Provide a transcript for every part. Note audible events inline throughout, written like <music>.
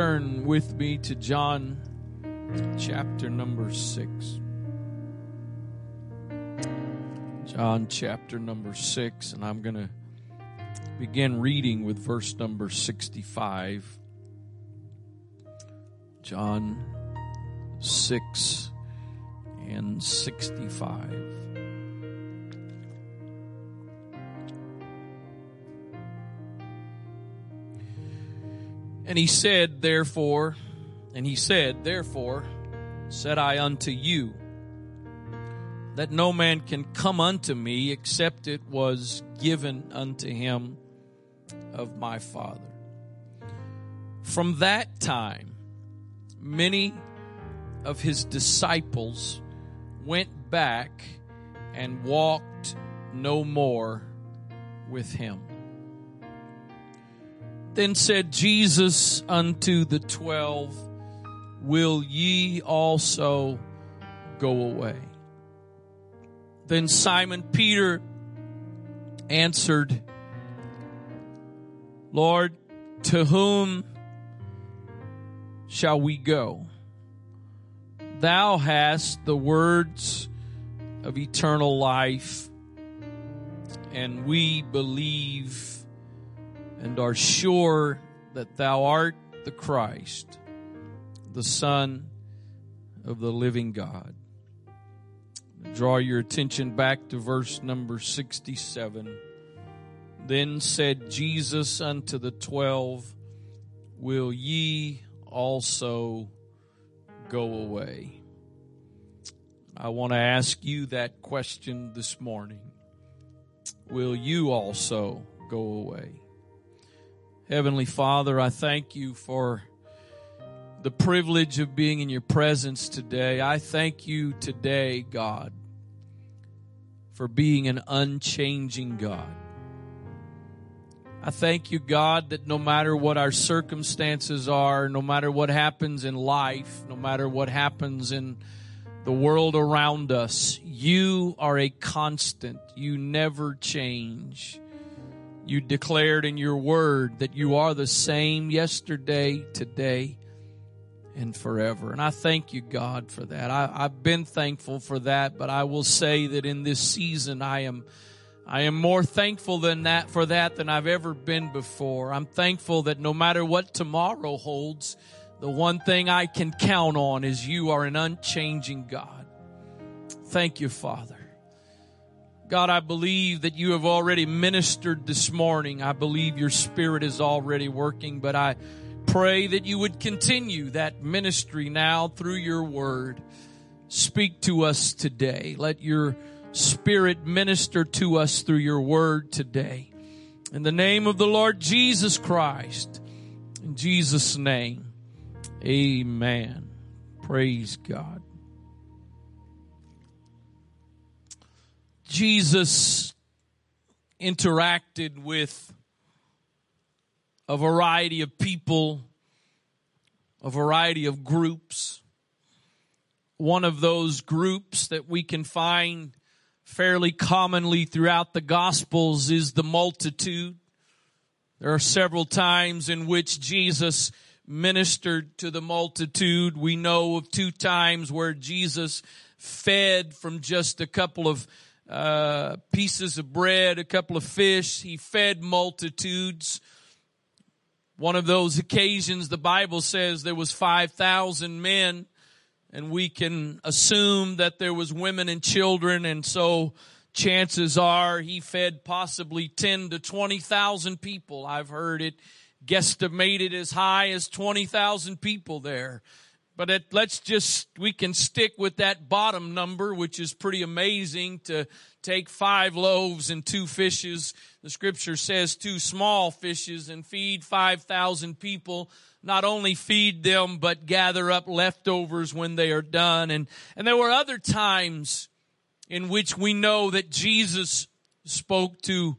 turn with me to John chapter number 6. John chapter number 6, and I'm going to begin reading with verse number 65. John 6 and 65. And he said, therefore, and he said, therefore, said I unto you, that no man can come unto me except it was given unto him of my Father. From that time, many of his disciples went back and walked no more with him. Then said Jesus unto the twelve, Will ye also go away? Then Simon Peter answered, Lord, to whom shall we go? Thou hast the words of eternal life, and we believe and are sure that thou art the Christ, the Son of the living God. Draw your attention back to verse number 67. Then said Jesus unto the twelve, Will ye also go away? I want to ask you that question this morning. Will you also go away? Heavenly Father, I thank you for the privilege of being in your presence today. I thank you today, God, for being an unchanging God. I thank you, God, that no matter what our circumstances are, no matter what happens in life, no matter what happens in the world around us, you are a constant. You never change. You declared in your word that you are the same yesterday, today, and forever. And I thank you, God, for that. I, have been thankful for that, but I will say that in this season I am I am more thankful than that for that than I've ever been before. I'm thankful that no matter what tomorrow holds, the one thing I can count on is you are an unchanging God. Thank you, Father. God, I believe that you have already ministered this morning. I believe your spirit is already working, but I pray that you would continue that ministry now through your word. Speak to us today. Let your spirit minister to us through your word today. In the name of the Lord Jesus Christ, in Jesus' name, amen. Praise God. Jesus interacted with a variety of people, a variety of groups. One of those groups that we can find fairly commonly throughout the Gospels is the multitude. There are several times in which Jesus ministered to the multitude. We know of two times where Jesus fed from just a couple of uh, pieces of bread, a couple of fish. He fed multitudes. One of those occasions, the Bible says there was 5,000 men and we can assume that there was women and children and so chances are he fed possibly 10 to 20,000 people. I've heard it guesstimated as high as 20,000 people there. But it, let's just, we can stick with that bottom number, which is pretty amazing to take five loaves and two fishes. The scripture says two small fishes and feed 5,000 people. Not only feed them, but gather up leftovers when they are done. And, and there were other times in which we know that Jesus spoke to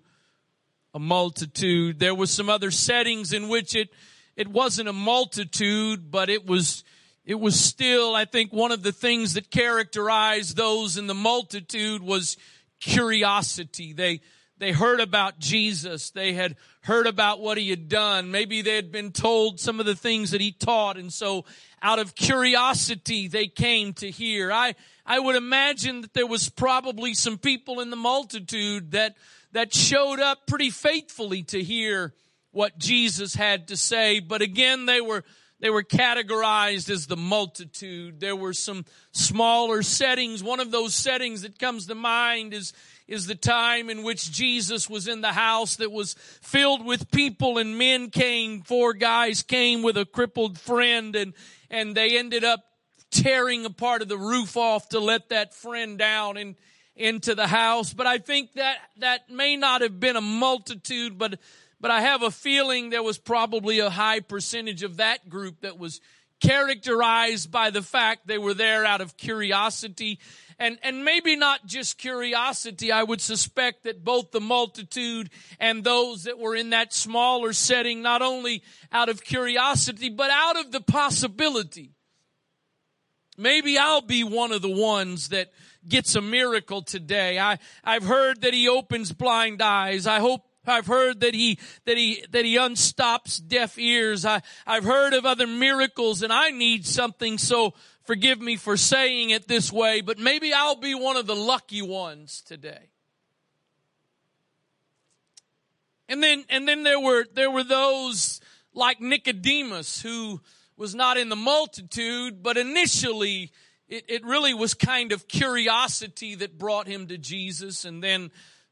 a multitude. There were some other settings in which it, it wasn't a multitude, but it was it was still, I think, one of the things that characterized those in the multitude was curiosity. They, they heard about Jesus. They had heard about what he had done. Maybe they had been told some of the things that he taught. And so out of curiosity, they came to hear. I, I would imagine that there was probably some people in the multitude that, that showed up pretty faithfully to hear what Jesus had to say. But again, they were, they were categorized as the multitude. There were some smaller settings. One of those settings that comes to mind is is the time in which Jesus was in the house that was filled with people and men came, four guys came with a crippled friend and, and they ended up tearing a part of the roof off to let that friend down and into the house. But I think that that may not have been a multitude, but but I have a feeling there was probably a high percentage of that group that was characterized by the fact they were there out of curiosity and, and maybe not just curiosity. I would suspect that both the multitude and those that were in that smaller setting, not only out of curiosity, but out of the possibility. Maybe I'll be one of the ones that gets a miracle today. I, I've heard that he opens blind eyes. I hope I've heard that he, that he, that he unstops deaf ears. I, I've heard of other miracles and I need something so Forgive me for saying it this way, but maybe I'll be one of the lucky ones today. And then, and then there were, there were those like Nicodemus who was not in the multitude, but initially it, it really was kind of curiosity that brought him to Jesus. And then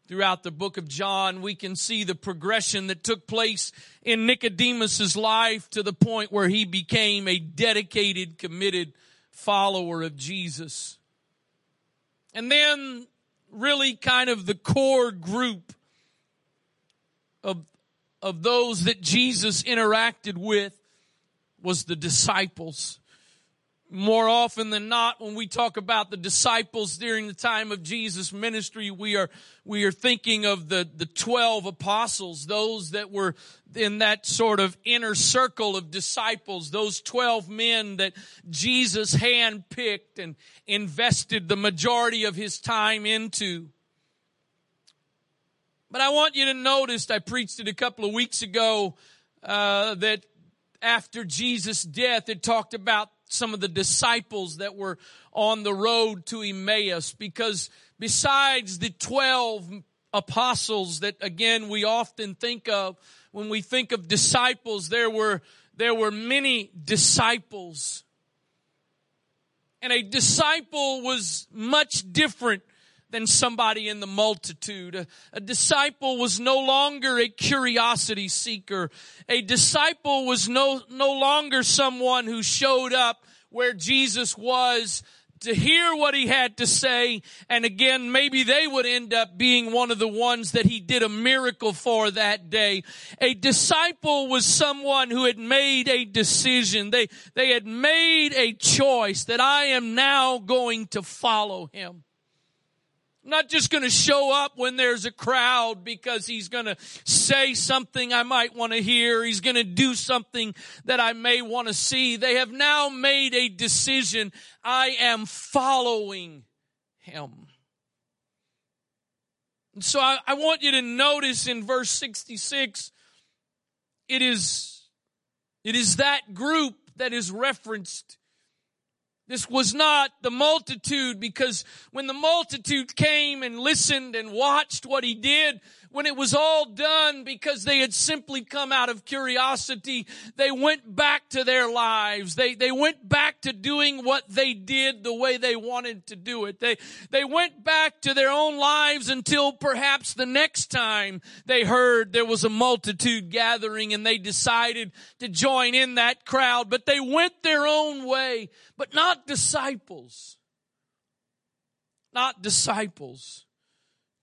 throughout the book of John, we can see the progression that took place in Nicodemus's life to the point where he became a dedicated, committed follower of Jesus. And then really kind of the core group of, of those that Jesus interacted with was the disciples more often than not when we talk about the disciples during the time of Jesus ministry we are we are thinking of the the 12 apostles those that were in that sort of inner circle of disciples those 12 men that Jesus handpicked and invested the majority of his time into. But I want you to notice I preached it a couple of weeks ago uh, that after Jesus' death, it talked about some of the disciples that were on the road to Emmaus because besides the 12 apostles that again we often think of when we think of disciples there were there were many disciples. And a disciple was much different than somebody in the multitude. A, a, disciple was no longer a curiosity seeker. A disciple was no, no longer someone who showed up where Jesus was to hear what he had to say. And again, maybe they would end up being one of the ones that he did a miracle for that day. A disciple was someone who had made a decision. They, they had made a choice that I am now going to follow him. I'm not just going to show up when there's a crowd because he's going to say something I might want to hear. He's going to do something that I may want to see. They have now made a decision. I am following him. And so I, I want you to notice in verse 66, it is, it is that group that is referenced this was not the multitude because when the multitude came and listened and watched what he did, when it was all done because they had simply come out of curiosity, they went back to their lives. They, they went back to doing what they did the way they wanted to do it. They, they went back to their own lives until perhaps the next time they heard there was a multitude gathering and they decided to join in that crowd, but they went their own way, but not disciples. Not disciples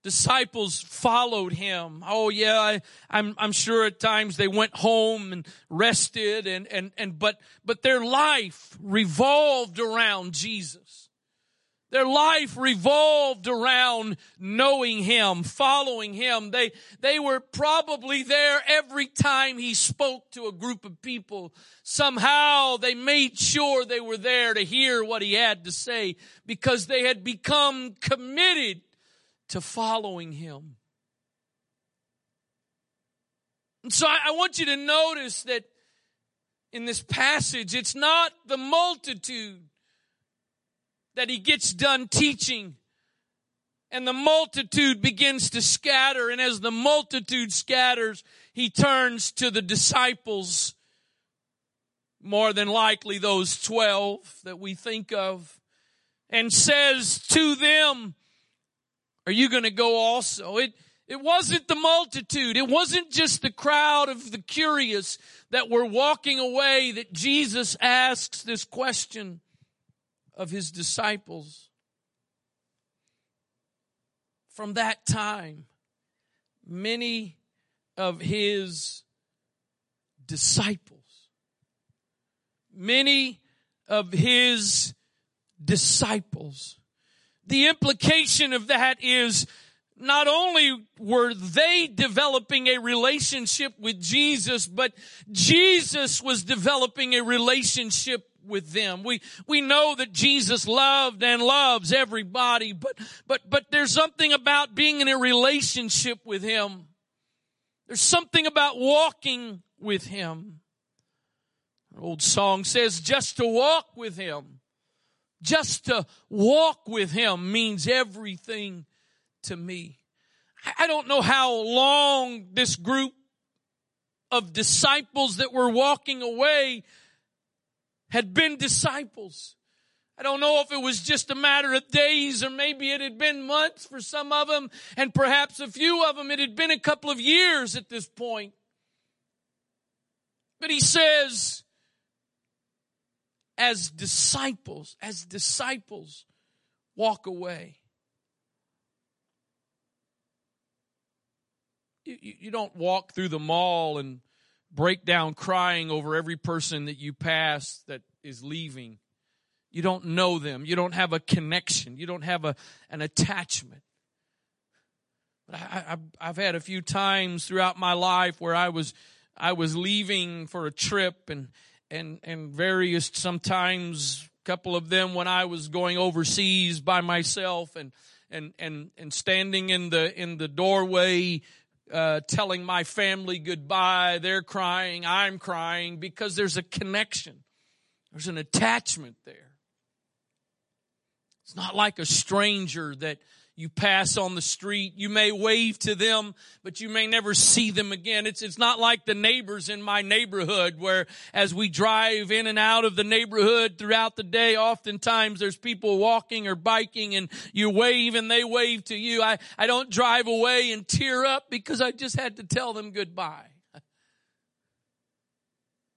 disciples followed him. Oh yeah, I, am I'm, I'm sure at times they went home and rested and, and, and, but, but their life revolved around Jesus. Their life revolved around knowing Him, following Him. They, they were probably there every time He spoke to a group of people. Somehow they made sure they were there to hear what He had to say because they had become committed to following him. And so I, I want you to notice that in this passage, it's not the multitude that he gets done teaching and the multitude begins to scatter. And as the multitude scatters, he turns to the disciples, more than likely those 12 that we think of, and says to them, Are you going to go also? It, it wasn't the multitude. It wasn't just the crowd of the curious that were walking away that Jesus asks this question of his disciples. From that time, many of his disciples, many of his disciples. The implication of that is not only were they developing a relationship with Jesus, but Jesus was developing a relationship with them. We, we know that Jesus loved and loves everybody, but, but, but there's something about being in a relationship with Him. There's something about walking with Him. An old song says, just to walk with Him, just to walk with Him means everything to me. I don't know how long this group of disciples that were walking away had been disciples. I don't know if it was just a matter of days or maybe it had been months for some of them and perhaps a few of them it had been a couple of years at this point. But he says, as disciples, as disciples walk away. You, you don't walk through the mall and break down crying over every person that you pass that is leaving. You don't know them. You don't have a connection. You don't have a, an attachment. But I, I, I've had a few times throughout my life where I was, I was leaving for a trip and, and, and various sometimes a couple of them when I was going overseas by myself and, and, and, and standing in the, in the doorway uh, telling my family goodbye. They're crying. I'm crying because there's a connection. There's an attachment there. It's not like a stranger that you pass on the street. You may wave to them, but you may never see them again. It's, it's not like the neighbors in my neighborhood where as we drive in and out of the neighborhood throughout the day, oftentimes there's people walking or biking and you wave and they wave to you. I, I don't drive away and tear up because I just had to tell them goodbye. <laughs>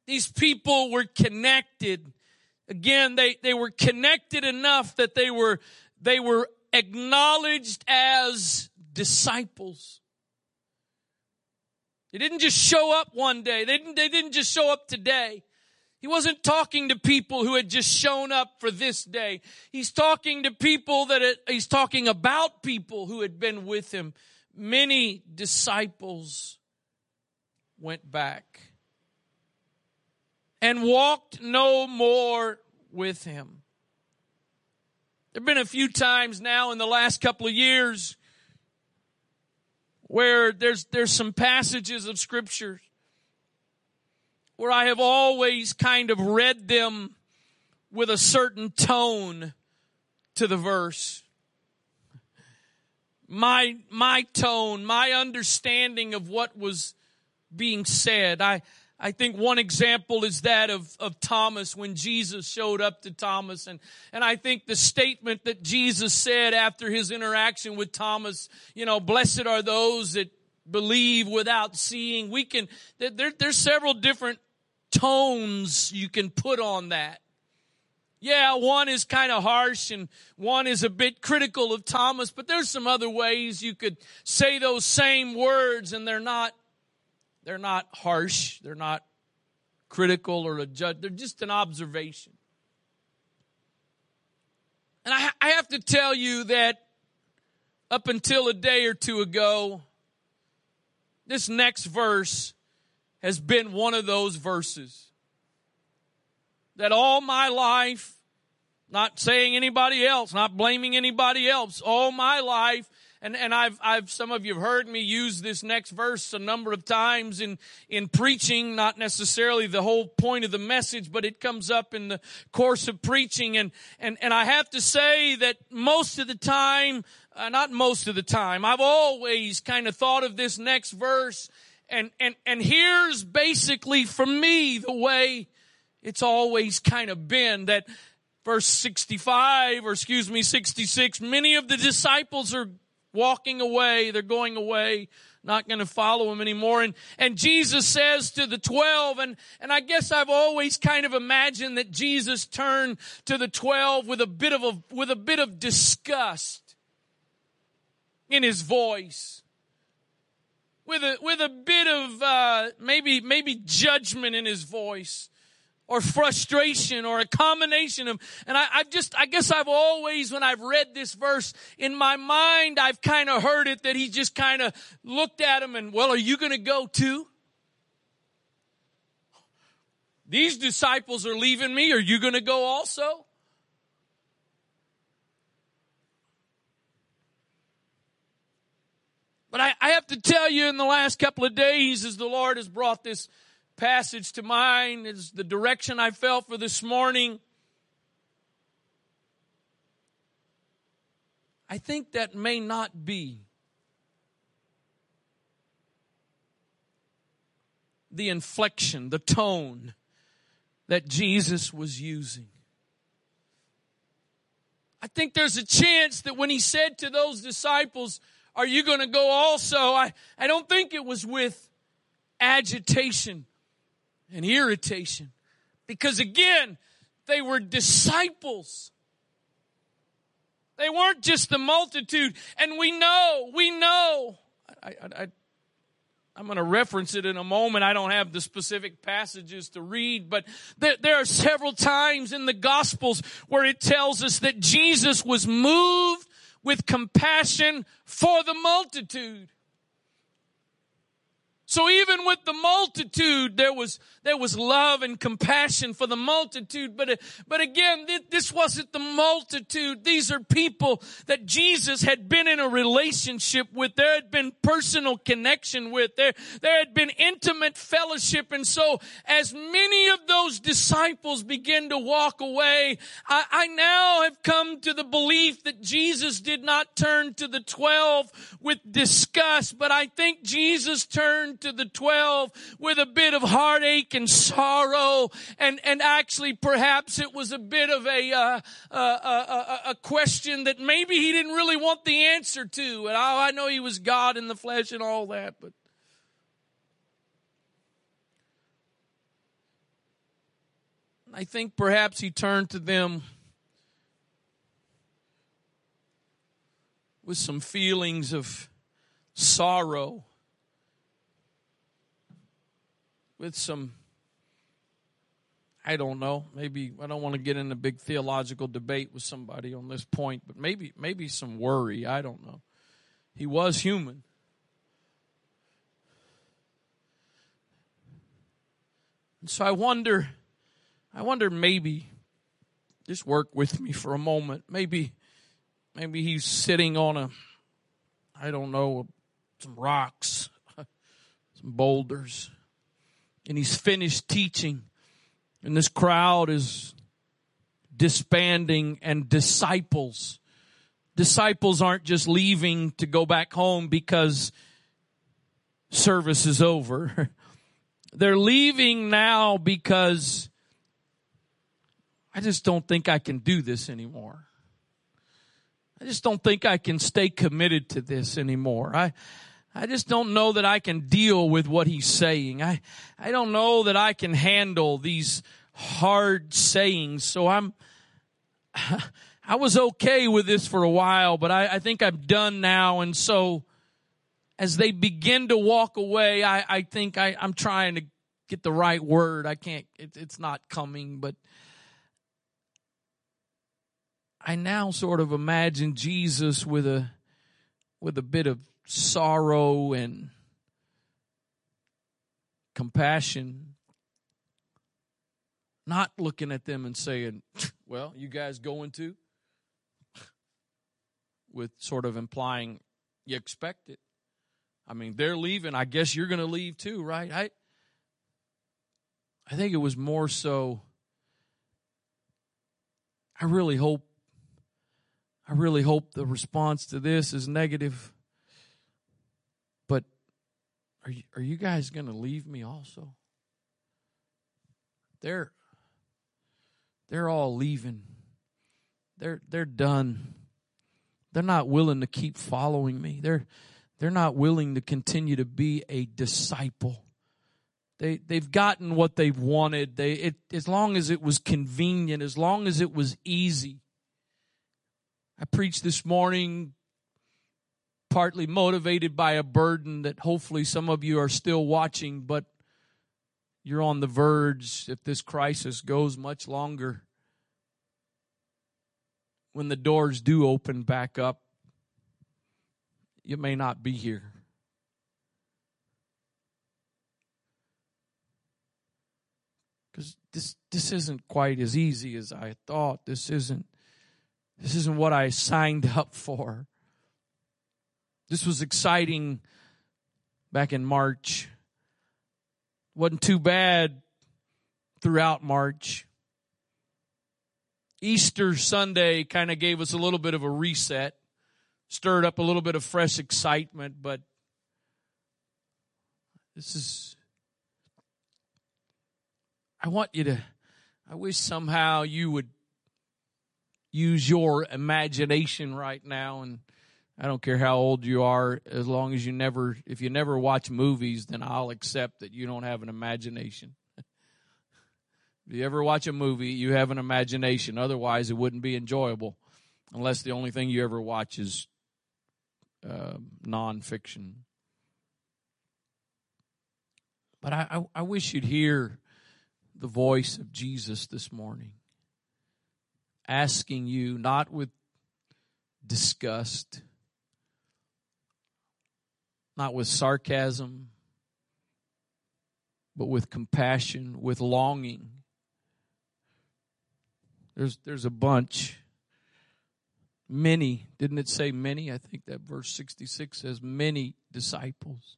These people were connected. Again, they, they were connected enough that they were, they were acknowledged as disciples. They didn't just show up one day. They didn't, they didn't just show up today. He wasn't talking to people who had just shown up for this day. He's talking to people that it, he's talking about people who had been with him. Many disciples went back and walked no more with him. There have been a few times now in the last couple of years where there's, there's some passages of scripture where I have always kind of read them with a certain tone to the verse. My, my tone, my understanding of what was being said. I, I think one example is that of, of Thomas when Jesus showed up to Thomas. And, and I think the statement that Jesus said after his interaction with Thomas, you know, blessed are those that believe without seeing. We can, there, there's several different tones you can put on that. Yeah, one is kind of harsh and one is a bit critical of Thomas, but there's some other ways you could say those same words and they're not they're not harsh. They're not critical or a judge. They're just an observation. And I, I have to tell you that up until a day or two ago, this next verse has been one of those verses that all my life, not saying anybody else, not blaming anybody else, all my life and, and I've, I've, some of you have heard me use this next verse a number of times in, in preaching, not necessarily the whole point of the message, but it comes up in the course of preaching. And, and, and I have to say that most of the time, uh, not most of the time, I've always kind of thought of this next verse and, and, and here's basically for me the way it's always kind of been that verse 65 or excuse me 66 many of the disciples are walking away. They're going away. Not going to follow him anymore. And and Jesus says to the 12 and and I guess I've always kind of imagined that Jesus turned to the 12 with a bit of a with a bit of disgust in his voice. With a with a bit of uh, maybe maybe judgment in his voice or frustration or a combination of, and I, have just, I guess I've always, when I've read this verse in my mind, I've kind of heard it that he just kind of looked at him and, well, are you going to go too? These disciples are leaving me. Are you going to go also? But I, I, have to tell you, in the last couple of days, as the Lord has brought this passage to mind is the direction I felt for this morning. I think that may not be the inflection, the tone that Jesus was using. I think there's a chance that when he said to those disciples, Are you going to go also? I, I don't think it was with agitation and irritation. Because again, they were disciples. They weren't just the multitude. And we know, we know. I, I, I, am going to reference it in a moment. I don't have the specific passages to read, but there, there are several times in the Gospels where it tells us that Jesus was moved with compassion for the multitude. So even with the multitude, there was, there was love and compassion for the multitude. But, but again, this wasn't the multitude. These are people that Jesus had been in a relationship with. There had been personal connection with. There, there had been intimate fellowship. And so as many of those disciples begin to walk away, I, I now have come to the belief that Jesus did not turn to the twelve with disgust, but I think Jesus turned to the 12 with a bit of heartache and sorrow and, and actually perhaps it was a bit of a, uh, a, a, a, question that maybe he didn't really want the answer to. And I, I know he was God in the flesh and all that, but I think perhaps he turned to them with some feelings of sorrow with some I don't know. Maybe I don't want to get in a big theological debate with somebody on this point, but maybe maybe some worry. I don't know. He was human. And so I wonder I wonder maybe just work with me for a moment. Maybe maybe he's sitting on a I don't know, some rocks, <laughs> some boulders and he's finished teaching. And this crowd is disbanding and disciples. Disciples aren't just leaving to go back home because service is over. <laughs> They're leaving now because I just don't think I can do this anymore. I just don't think I can stay committed to this anymore. I, I just don't know that I can deal with what he's saying. I, I don't know that I can handle these hard sayings. So I'm, <laughs> I was okay with this for a while, but I, I think I'm done now. And so as they begin to walk away, I, I think I, I'm trying to get the right word. I can't, it, it's not coming, but I now sort of imagine Jesus with a, with a bit of sorrow and compassion, not looking at them and saying, Well, you guys going to? With sort of implying, You expect it. I mean, they're leaving. I guess you're going to leave too, right? I, I think it was more so. I really hope. I really hope the response to this is negative. Are you, are you guys going to leave me also? They're they're all leaving. They're they're done. They're not willing to keep following me. They're they're not willing to continue to be a disciple. They they've gotten what they've wanted. They it, as long as it was convenient, as long as it was easy. I preached this morning partly motivated by a burden that hopefully some of you are still watching, but you're on the verge if this crisis goes much longer. When the doors do open back up, you may not be here. Because this this isn't quite as easy as I thought. This isn't this isn't what I signed up for. This was exciting back in March. Wasn't too bad throughout March. Easter Sunday kind of gave us a little bit of a reset, stirred up a little bit of fresh excitement, but this is, I want you to, I wish somehow you would use your imagination right now and I don't care how old you are, as long as you never, if you never watch movies, then I'll accept that you don't have an imagination. <laughs> if you ever watch a movie, you have an imagination. Otherwise, it wouldn't be enjoyable unless the only thing you ever watch is uh, nonfiction. But I, I, I wish you'd hear the voice of Jesus this morning asking you, not with disgust, not with sarcasm, but with compassion, with longing. There's, there's a bunch. Many, didn't it say many? I think that verse 66 says many disciples.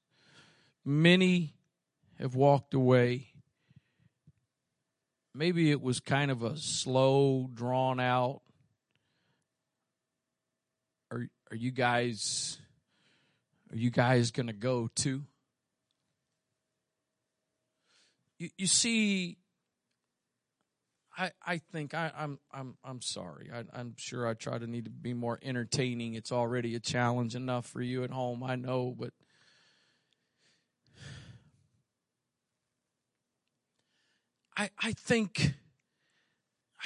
Many have walked away. Maybe it was kind of a slow, drawn out. Are, are you guys are you guys going to go too? You, you see, I, I think I, am I'm, I'm I'm sorry. I, am sure I try to need to be more entertaining. It's already a challenge enough for you at home. I know, but I I think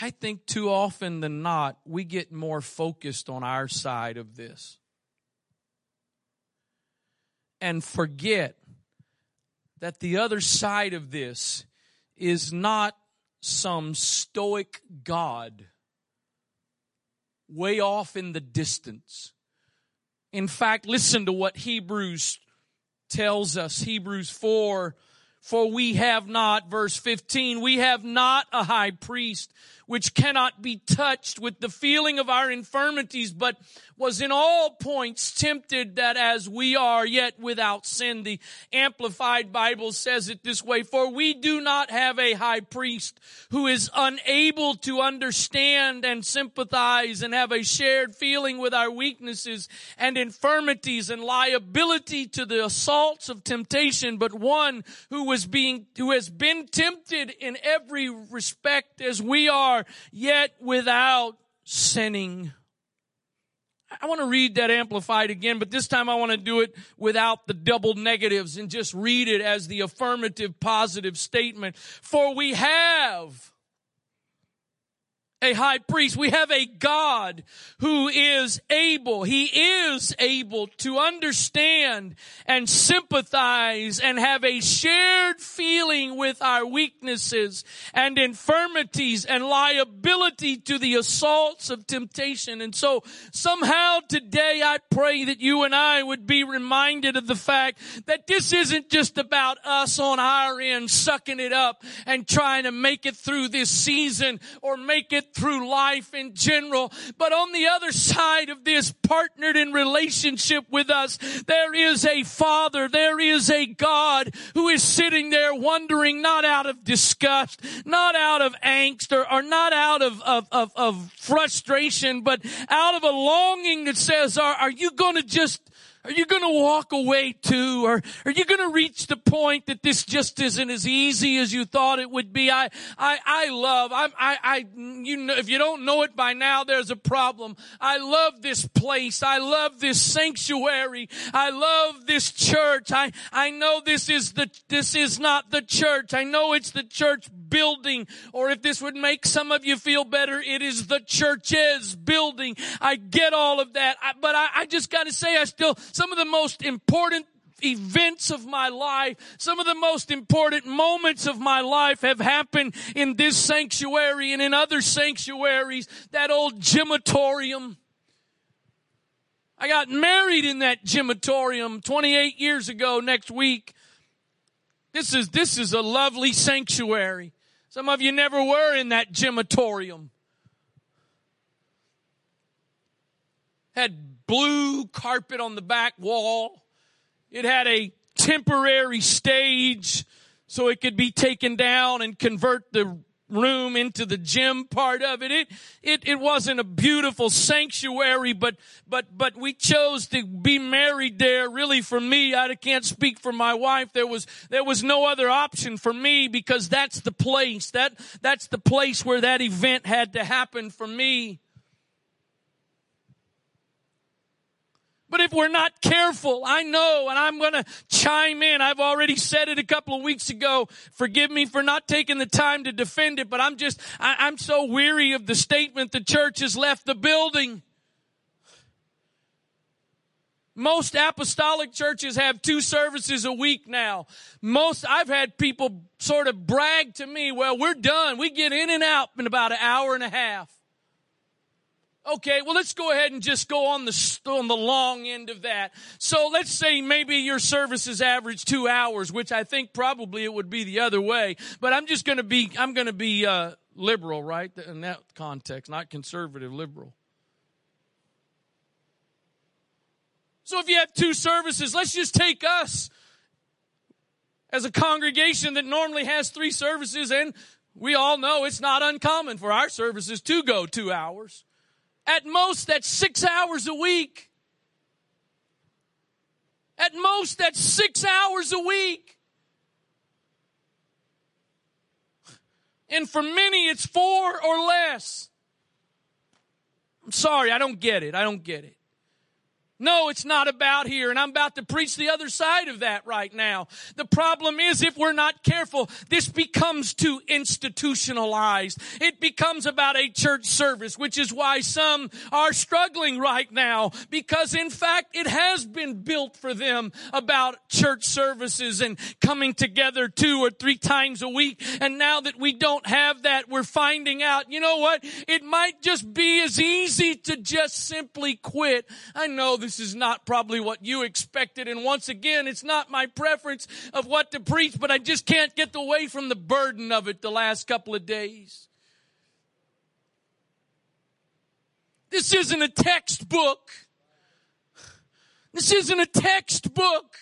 I think too often than not we get more focused on our side of this and forget that the other side of this is not some stoic God way off in the distance. In fact, listen to what Hebrews tells us. Hebrews 4 For we have not, verse 15, we have not a high priest which cannot be touched with the feeling of our infirmities, but was in all points tempted that as we are, yet without sin. The Amplified Bible says it this way, for we do not have a high priest who is unable to understand and sympathize and have a shared feeling with our weaknesses and infirmities and liability to the assaults of temptation, but one who was being, who has been tempted in every respect as we are are, yet without sinning. I want to read that amplified again, but this time I want to do it without the double negatives and just read it as the affirmative positive statement. For we have a high priest. We have a God who is able, He is able to understand and sympathize and have a shared feeling with our weaknesses and infirmities and liability to the assaults of temptation. And so somehow today I pray that you and I would be reminded of the fact that this isn't just about us on our end sucking it up and trying to make it through this season or make it through life in general. But on the other side of this, partnered in relationship with us, there is a Father, there is a God who is sitting there wondering not out of disgust, not out of angst or, or not out of, of, of, of frustration, but out of a longing that says, are, are you going to just are you going to walk away too? Or are you going to reach the point that this just isn't as easy as you thought it would be? I, I, I love, I, I, I, you know, if you don't know it by now, there's a problem. I love this place. I love this sanctuary. I love this church. I, I know this is the, this is not the church. I know it's the church building, or if this would make some of you feel better, it is the church's building. I get all of that, I, but I, I just got to say, I still some of the most important events of my life, some of the most important moments of my life have happened in this sanctuary and in other sanctuaries. That old gymatorium. I got married in that gymatorium 28 years ago next week. This is, this is a lovely sanctuary. Some of you never were in that gymatorium. Had blue carpet on the back wall. It had a temporary stage so it could be taken down and convert the room into the gym part of it. It, it, it wasn't a beautiful sanctuary, but, but, but we chose to be married there. Really for me, I can't speak for my wife. There was, there was no other option for me because that's the place. That, that's the place where that event had to happen for me. But if we're not careful, I know, and I'm going to chime in. I've already said it a couple of weeks ago. Forgive me for not taking the time to defend it, but I'm just, I, am so weary of the statement the church has left the building. Most apostolic churches have two services a week now. Most, I've had people sort of brag to me, well, we're done. We get in and out in about an hour and a half. Okay, well, let's go ahead and just go on the, on the long end of that. So let's say maybe your services average two hours, which I think probably it would be the other way. But I'm just going to be, I'm going to be, uh, liberal, right? In that context, not conservative, liberal. So if you have two services, let's just take us as a congregation that normally has three services and we all know it's not uncommon for our services to go two hours. At most, that's six hours a week. At most, that's six hours a week. And for many, it's four or less. I'm sorry, I don't get it. I don't get it. No, it's not about here. And I'm about to preach the other side of that right now. The problem is if we're not careful, this becomes too institutionalized. It becomes about a church service, which is why some are struggling right now because in fact it has been built for them about church services and coming together two or three times a week. And now that we don't have that, we're finding out, you know what? It might just be as easy to just simply quit. I know this is not probably what you expected. And once again, it's not my preference of what to preach, but I just can't get away from the burden of it the last couple of days. This isn't a textbook. This isn't a textbook.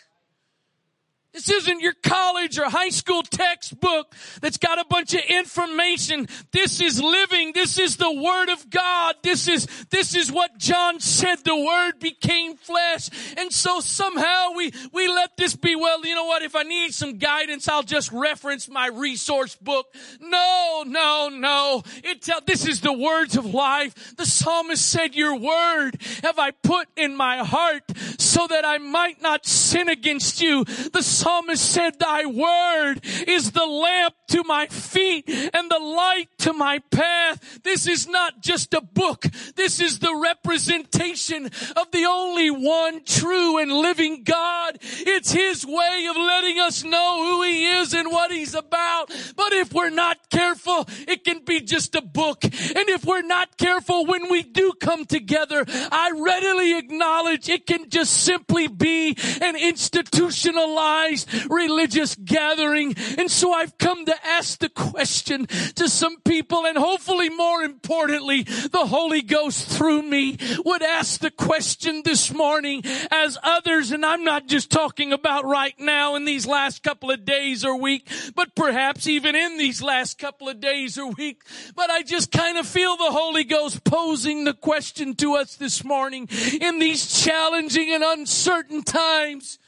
This isn't your college or high school textbook that's got a bunch of information. This is living. This is the Word of God. This is, this is what John said. The Word became flesh. And so somehow we, we let this be, well, you know what? If I need some guidance, I'll just reference my resource book. No, no, no. It this is the words of life. The psalmist said, your word have I put in my heart so that I might not sin against you. The psalmist said, thy word is the lamp to my feet and the light to my path. This is not just a book. This is the representation of the only one true and living God. It's his way of letting us know who he is and what he's about. But if we're not careful, it can be just a book. And if we're not careful when we do come together, I readily acknowledge it can just simply be an institutionalized religious gathering. And so I've come to ask the question to some people and hopefully more importantly, the Holy Ghost through me would ask the question this morning as others, and I'm not just talking about right now in these last couple of days or week, but perhaps even in these last couple of days or week. But I just kind of feel the Holy Ghost posing the question to us this morning in these challenging and uncertain times.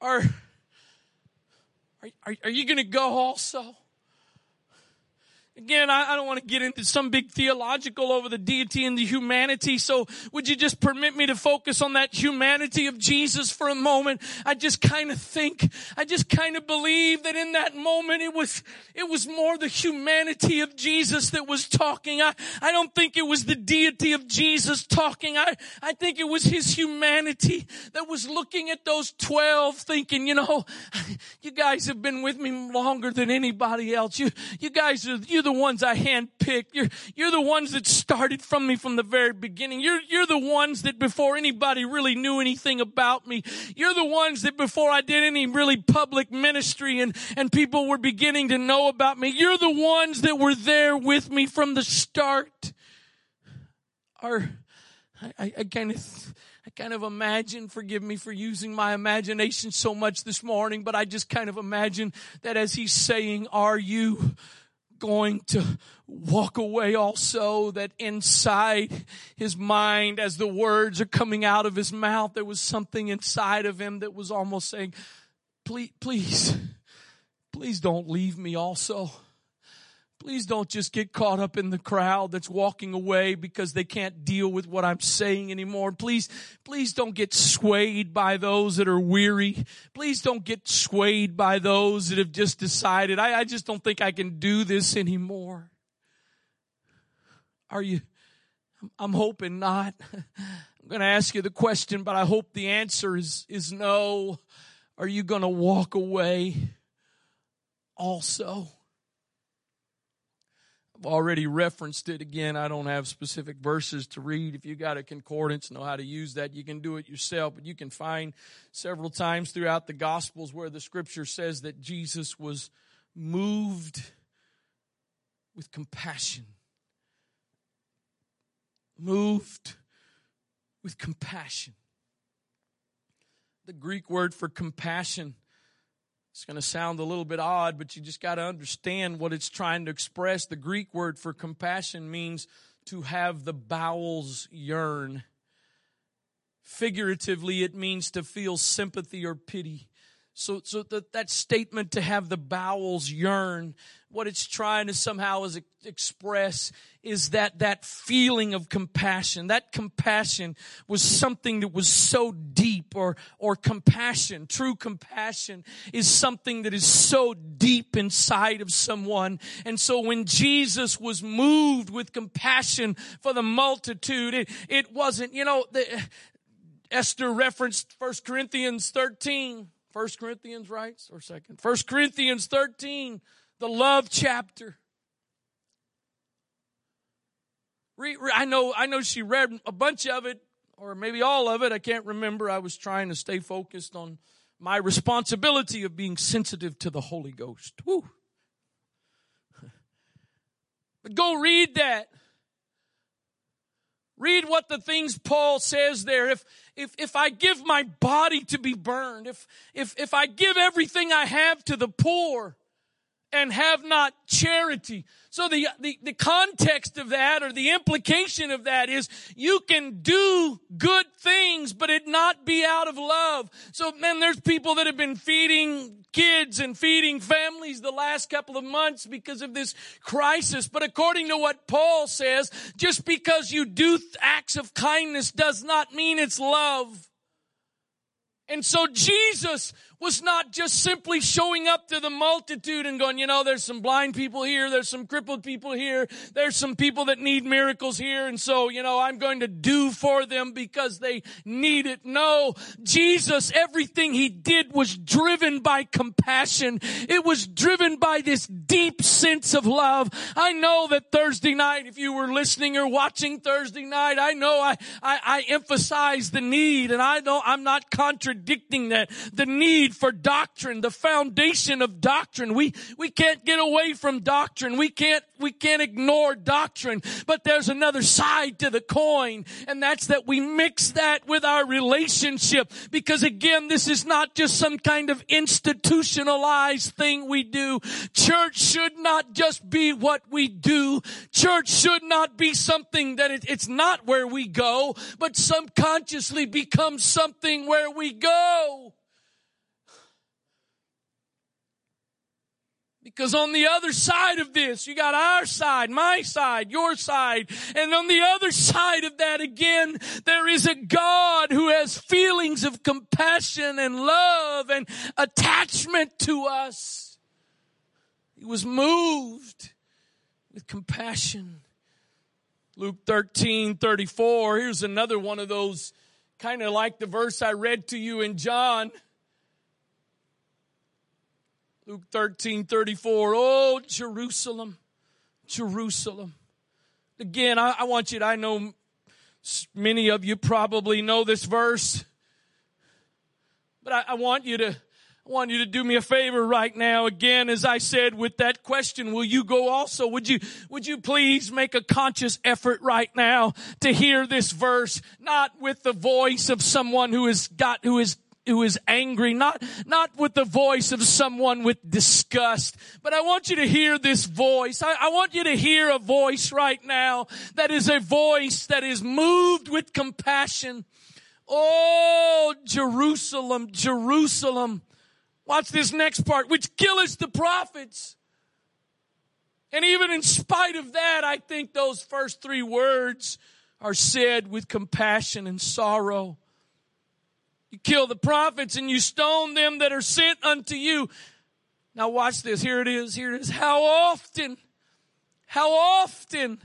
Are, are, are you going to go also? Again, I, I don't want to get into some big theological over the deity and the humanity. So would you just permit me to focus on that humanity of Jesus for a moment? I just kind of think, I just kind of believe that in that moment it was, it was more the humanity of Jesus that was talking. I, I don't think it was the deity of Jesus talking. I, I think it was his humanity that was looking at those 12 thinking, you know, <laughs> you guys have been with me longer than anybody else. You, you guys are, you the ones I handpicked. You're, you're the ones that started from me from the very beginning. You're, you're the ones that before anybody really knew anything about me, you're the ones that before I did any really public ministry and, and people were beginning to know about me, you're the ones that were there with me from the start. Are, I, I kind of, I kind of imagine, forgive me for using my imagination so much this morning, but I just kind of imagine that as he's saying, are you going to walk away also that inside his mind as the words are coming out of his mouth there was something inside of him that was almost saying please please please don't leave me also Please don't just get caught up in the crowd that's walking away because they can't deal with what I'm saying anymore. Please, please don't get swayed by those that are weary. Please don't get swayed by those that have just decided, I, I just don't think I can do this anymore. Are you, I'm hoping not. <laughs> I'm going to ask you the question, but I hope the answer is, is no. Are you going to walk away also? I've already referenced it again. I don't have specific verses to read. If you got a concordance, know how to use that, you can do it yourself. But you can find several times throughout the Gospels where the scripture says that Jesus was moved with compassion. Moved with compassion. The Greek word for compassion it's going to sound a little bit odd, but you just got to understand what it's trying to express. The Greek word for compassion means to have the bowels yearn. Figuratively, it means to feel sympathy or pity. So, so that, that statement to have the bowels yearn, what it's trying to somehow is express is that that feeling of compassion. That compassion was something that was so deep or, or compassion, true compassion is something that is so deep inside of someone. And so when Jesus was moved with compassion for the multitude, it, it wasn't, you know, the, Esther referenced 1 Corinthians 13 First Corinthians writes, or second? First Corinthians 13, the love chapter. I know, I know she read a bunch of it, or maybe all of it. I can't remember. I was trying to stay focused on my responsibility of being sensitive to the Holy Ghost. Woo. But <laughs> go read that. Read what the things Paul says there. If, if, if I give my body to be burned, if, if, if I give everything I have to the poor and have not charity. So the, the, the context of that or the implication of that is you can do good things, but it not be out of love. So man, there's people that have been feeding kids and feeding families the last couple of months because of this crisis. But according to what Paul says, just because you do acts of kindness does not mean it's love. And so Jesus was not just simply showing up to the multitude and going, you know, there's some blind people here, there's some crippled people here, there's some people that need miracles here, and so, you know, I'm going to do for them because they need it. No, Jesus, everything he did was driven by compassion. It was driven by this deep sense of love. I know that Thursday night, if you were listening or watching Thursday night, I know I, I, I emphasize the need, and I know I'm not contradicting that. The need need for doctrine, the foundation of doctrine. We, we can't get away from doctrine. We can't, we can't ignore doctrine. But there's another side to the coin, and that's that we mix that with our relationship. Because again, this is not just some kind of institutionalized thing we do. Church should not just be what we do. Church should not be something that it, it's not where we go, but subconsciously becomes something where we go. Because on the other side of this, you got our side, my side, your side. And on the other side of that again, there is a God who has feelings of compassion and love and attachment to us. He was moved with compassion. Luke 13, 34. Here's another one of those kind of like the verse I read to you in John. Luke 13, 34. Oh, Jerusalem, Jerusalem. Again, I, I want you to, I know many of you probably know this verse, but I, I want you to, I want you to do me a favor right now. Again, as I said with that question, will you go also? Would you, would you please make a conscious effort right now to hear this verse, not with the voice of someone who has got, who is who is angry, not, not with the voice of someone with disgust, but I want you to hear this voice. I, I want you to hear a voice right now that is a voice that is moved with compassion. Oh, Jerusalem, Jerusalem. Watch this next part, which killeth the prophets. And even in spite of that, I think those first three words are said with compassion and sorrow. You kill the prophets and you stone them that are sent unto you. Now watch this. Here it is. Here it is. How often, how often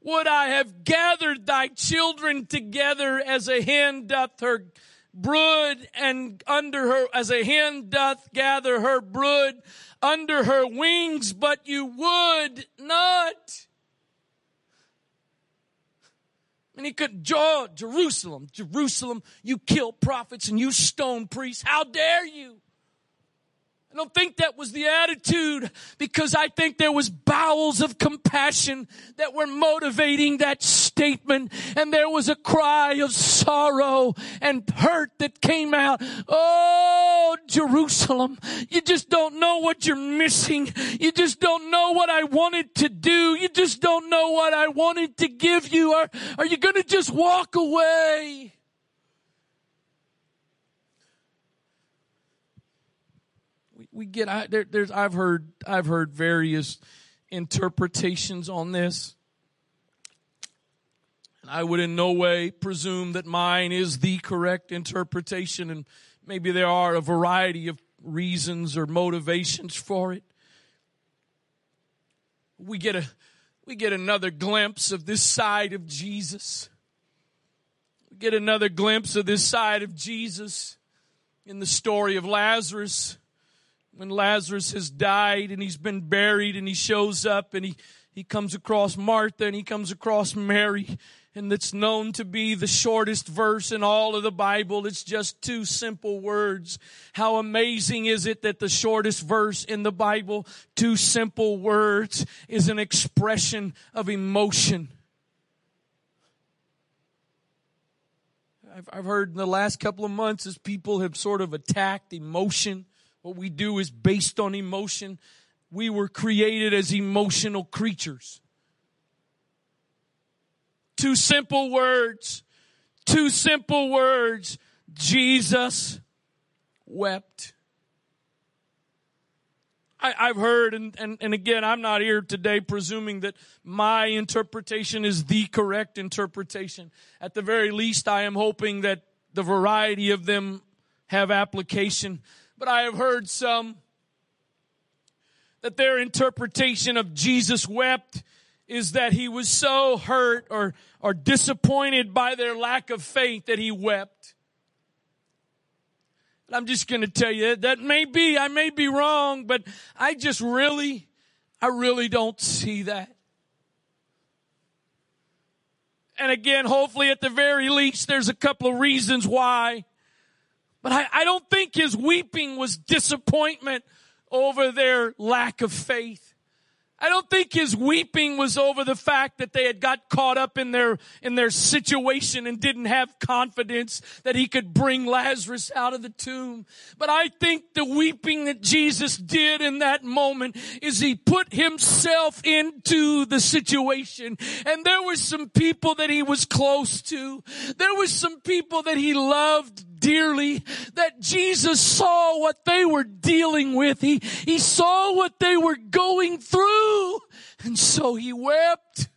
would I have gathered thy children together as a hen doth her brood and under her, as a hen doth gather her brood under her wings, but you would not. And he could, Jerusalem, Jerusalem, you kill prophets and you stone priests. How dare you? I don't think that was the attitude because I think there was bowels of compassion that were motivating that statement and there was a cry of sorrow and hurt that came out. Oh, Jerusalem, you just don't know what you're missing. You just don't know what I wanted to do. You just don't know what I wanted to give you. Are, are you going to just walk away? We get I, there, there's I've heard I've heard various interpretations on this. And I would in no way presume that mine is the correct interpretation and maybe there are a variety of reasons or motivations for it. We get a we get another glimpse of this side of Jesus. We get another glimpse of this side of Jesus in the story of Lazarus when Lazarus has died and he's been buried and he shows up and he, he comes across Martha and he comes across Mary and that's known to be the shortest verse in all of the Bible. It's just two simple words. How amazing is it that the shortest verse in the Bible, two simple words, is an expression of emotion. I've, I've heard in the last couple of months as people have sort of attacked emotion what we do is based on emotion. We were created as emotional creatures. Two simple words. Two simple words. Jesus wept. I, have heard, and, and, and again, I'm not here today presuming that my interpretation is the correct interpretation. At the very least, I am hoping that the variety of them have application. But I have heard some that their interpretation of Jesus wept is that he was so hurt or, or disappointed by their lack of faith that he wept. I'm just going to tell you that may be, I may be wrong, but I just really, I really don't see that. And again, hopefully at the very least, there's a couple of reasons why. But I, I don't think his weeping was disappointment over their lack of faith. I don't think his weeping was over the fact that they had got caught up in their, in their situation and didn't have confidence that he could bring Lazarus out of the tomb. But I think the weeping that Jesus did in that moment is he put himself into the situation. And there were some people that he was close to. There were some people that he loved dearly that Jesus saw what they were dealing with. He, he saw what they were going through. And so he wept.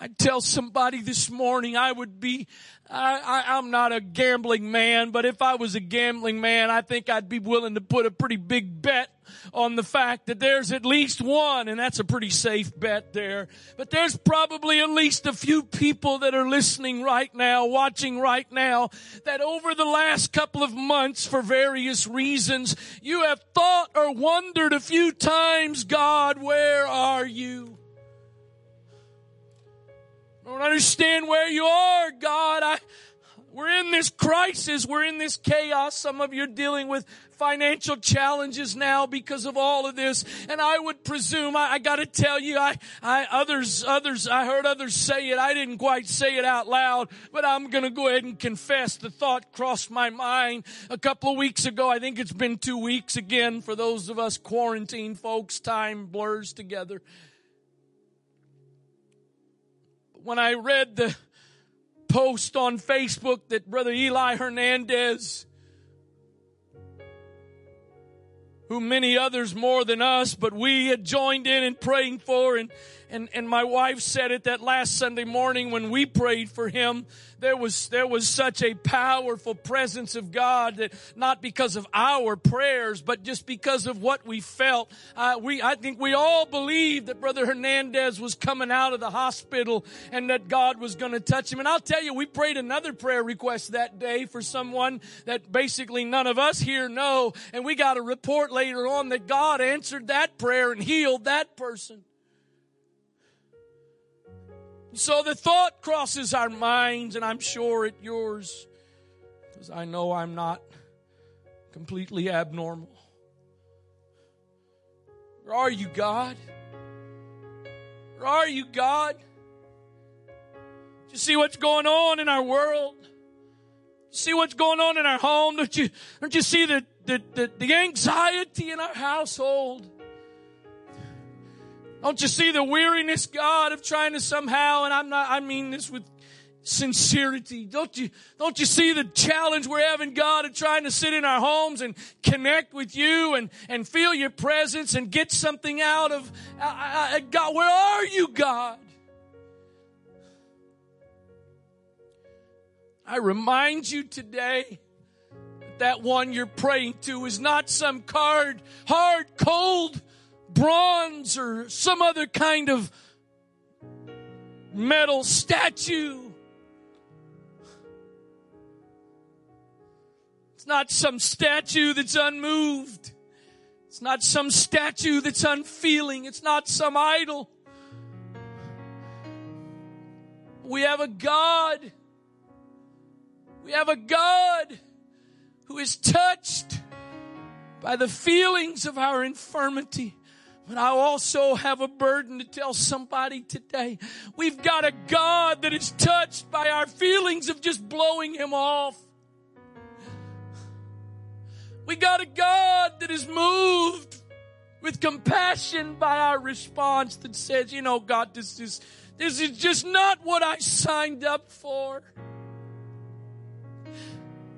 I tell somebody this morning I would be, I, I, I'm not a gambling man, but if I was a gambling man, I think I'd be willing to put a pretty big bet on the fact that there's at least one, and that's a pretty safe bet there. But there's probably at least a few people that are listening right now, watching right now, that over the last couple of months, for various reasons, you have thought or wondered a few times, God, where are you? I don't understand where you are, God. I, we're in this crisis. We're in this chaos. Some of you are dealing with financial challenges now because of all of this. And I would presume, I, I gotta tell you, I, I, others, others, I heard others say it. I didn't quite say it out loud, but I'm gonna go ahead and confess the thought crossed my mind a couple of weeks ago. I think it's been two weeks again for those of us quarantine folks. Time blurs together. When I read the post on Facebook that Brother Eli Hernandez who many others more than us, but we had joined in in praying for and and, and my wife said it that last Sunday morning when we prayed for him, there was, there was such a powerful presence of God that not because of our prayers, but just because of what we felt. Uh, we, I think we all believed that Brother Hernandez was coming out of the hospital and that God was going to touch him. And I'll tell you, we prayed another prayer request that day for someone that basically none of us here know. And we got a report later on that God answered that prayer and healed that person. So the thought crosses our minds, and I'm sure it yours, because I know I'm not completely abnormal. Where are you, God? Where are you, God? Do you see what's going on in our world? See what's going on in our home? Don't you, don't you see the, the, the, the anxiety in our household? Don't you see the weariness, God, of trying to somehow, and I'm not, I mean this with sincerity. Don't you, don't you see the challenge we're having, God, of trying to sit in our homes and connect with you and, and feel your presence and get something out of, uh, uh, God, where are you, God? I remind you today that that one you're praying to is not some card, hard, cold, bronze or some other kind of metal statue. It's not some statue that's unmoved. It's not some statue that's unfeeling. It's not some idol. We have a God. We have a God who is touched by the feelings of our infirmity. But I also have a burden to tell somebody today. We've got a God that is touched by our feelings of just blowing him off. We got a God that is moved with compassion by our response that says, you know, God, this is, this is just not what I signed up for.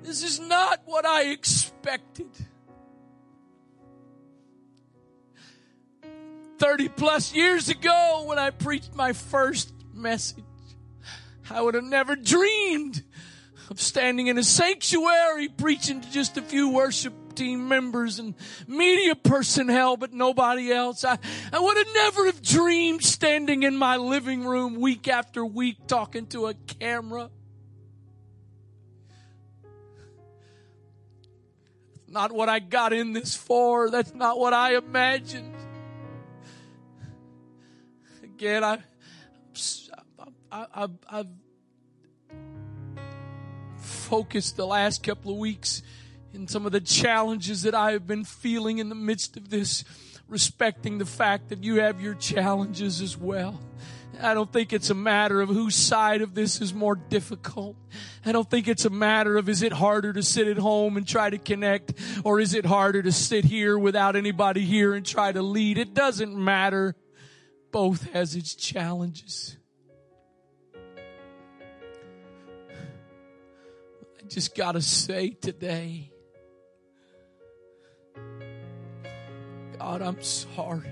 This is not what I expected. 30 plus years ago when I preached my first message. I would have never dreamed I'm standing in a sanctuary preaching to just a few worship team members and media personnel, but nobody else. I, I would have never have dreamed standing in my living room week after week talking to a camera. Not what I got in this for. That's not what I imagined. Again, I, I, I, I've focused the last couple of weeks in some of the challenges that I have been feeling in the midst of this, respecting the fact that you have your challenges as well. I don't think it's a matter of whose side of this is more difficult. I don't think it's a matter of is it harder to sit at home and try to connect or is it harder to sit here without anybody here and try to lead? It doesn't matter. Both has its challenges. I just gotta say today, God, I'm sorry.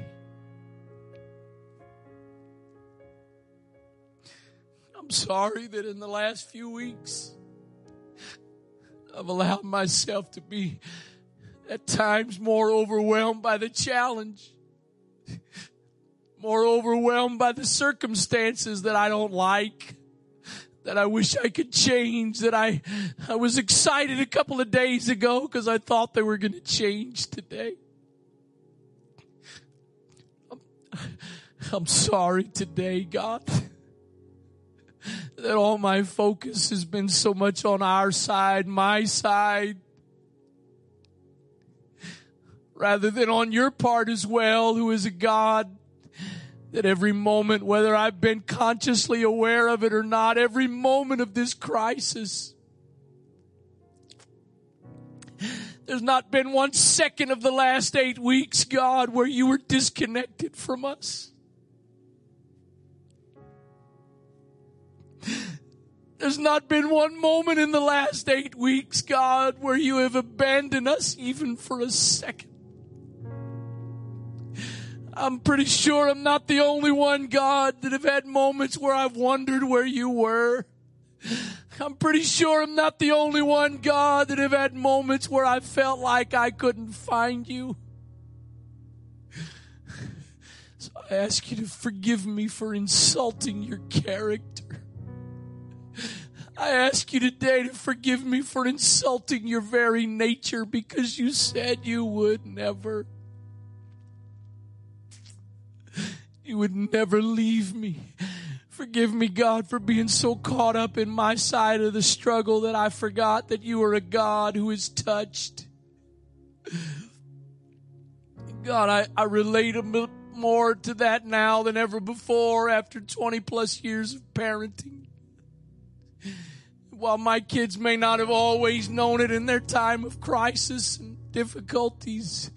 I'm sorry that in the last few weeks, I've allowed myself to be at times more overwhelmed by the challenge, more overwhelmed by the circumstances that I don't like, that I wish I could change, that I, I was excited a couple of days ago because I thought they were going to change today. I'm sorry today, God, that all my focus has been so much on our side, my side, rather than on your part as well, who is a God that every moment, whether I've been consciously aware of it or not, every moment of this crisis, there's not been one second of the last eight weeks, God, where you were disconnected from us. There's not been one moment in the last eight weeks, God, where you have abandoned us even for a second. I'm pretty sure I'm not the only one, God, that have had moments where I've wondered where you were. I'm pretty sure I'm not the only one, God, that have had moments where I felt like I couldn't find you. So I ask you to forgive me for insulting your character. I ask you today to forgive me for insulting your very nature because you said you would never. You would never leave me. Forgive me, God, for being so caught up in my side of the struggle that I forgot that you are a God who is touched. God, I, I relate a bit more to that now than ever before after 20 plus years of parenting while my kids may not have always known it in their time of crisis and difficulties,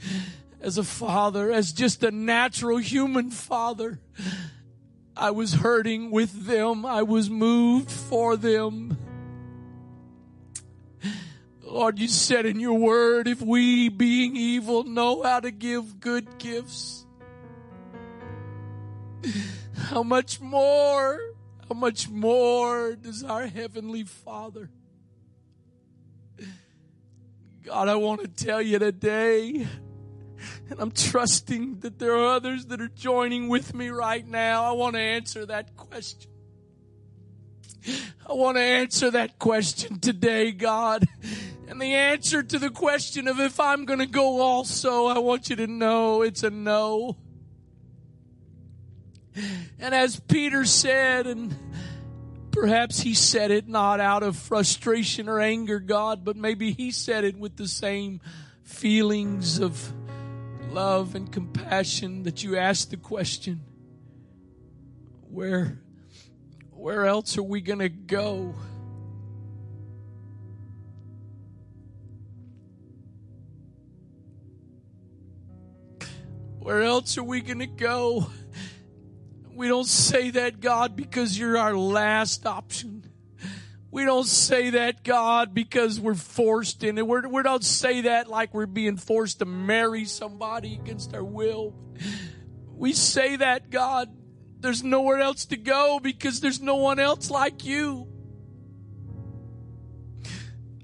as a father, as just a natural human father, I was hurting with them. I was moved for them. Lord, you said in your word, if we being evil know how to give good gifts, how much more how much more does our Heavenly Father? God, I want to tell you today, and I'm trusting that there are others that are joining with me right now. I want to answer that question. I want to answer that question today, God. And the answer to the question of if I'm going to go also, I want you to know it's a no. And as Peter said, and perhaps he said it not out of frustration or anger, God, but maybe he said it with the same feelings of love and compassion that you asked the question, where, where else are we going to go? Where else are we going to go? We don't say that, God, because you're our last option. We don't say that, God, because we're forced in it. We're, we don't say that like we're being forced to marry somebody against our will. We say that, God, there's nowhere else to go because there's no one else like you.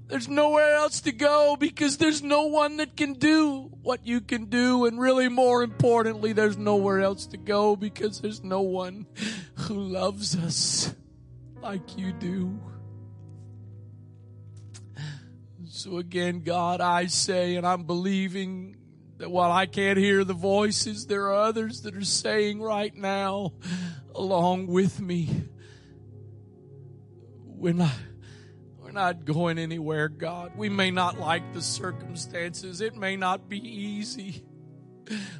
There's nowhere else to go because there's no one that can do what you can do. And really more importantly, there's nowhere else to go because there's no one who loves us like you do. So again, God, I say, and I'm believing that while I can't hear the voices, there are others that are saying right now, along with me, we're not, we're not going anywhere, God. We may not like the circumstances. It may not be easy.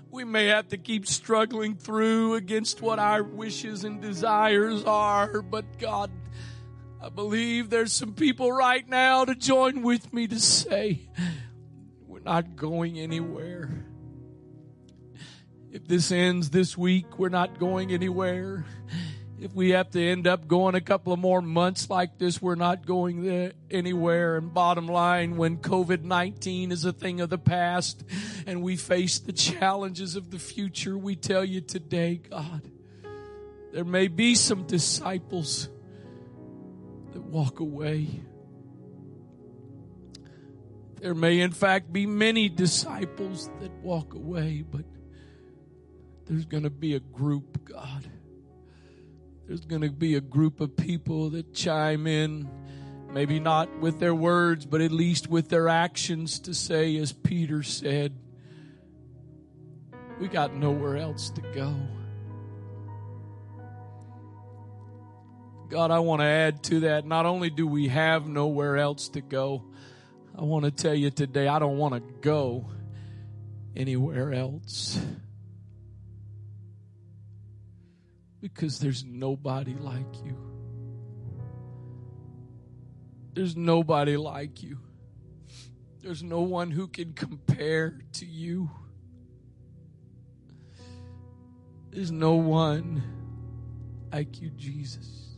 We may have to keep struggling through against what our wishes and desires are, but God, I believe there's some people right now to join with me to say, we're not going anywhere. If this ends this week, we're not going anywhere. If we have to end up going a couple of more months like this, we're not going there anywhere. And bottom line, when COVID-19 is a thing of the past and we face the challenges of the future, we tell you today, God, there may be some disciples that walk away. There may, in fact, be many disciples that walk away, but there's going to be a group, God. There's going to be a group of people that chime in, maybe not with their words, but at least with their actions to say, as Peter said, we got nowhere else to go. God, I want to add to that. Not only do we have nowhere else to go, I want to tell you today, I don't want to go anywhere else. Because there's nobody like you. There's nobody like you. There's no one who can compare to you. There's no one like you, Jesus.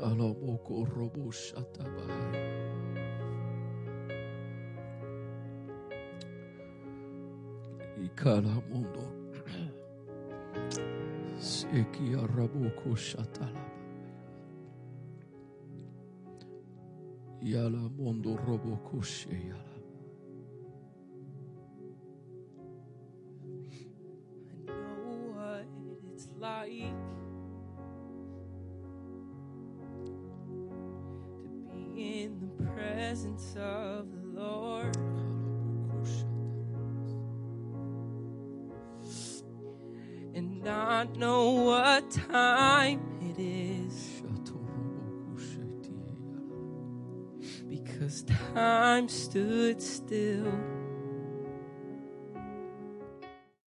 Alamundo la moco y cala mundo se quia robó yala-mundo.